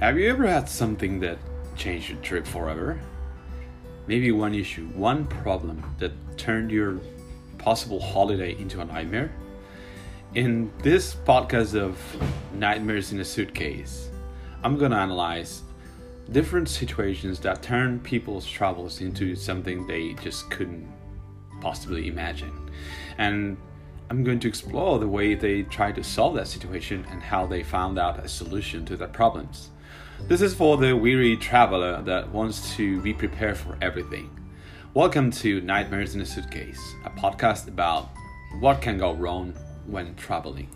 Have you ever had something that changed your trip forever? Maybe one issue, one problem that turned your possible holiday into a nightmare? In this podcast of Nightmares in a Suitcase, I'm gonna analyze different situations that turn people's travels into something they just couldn't possibly imagine. And I'm going to explore the way they try to solve that situation and how they found out a solution to their problems. This is for the weary traveler that wants to be prepared for everything. Welcome to Nightmares in a Suitcase, a podcast about what can go wrong when traveling.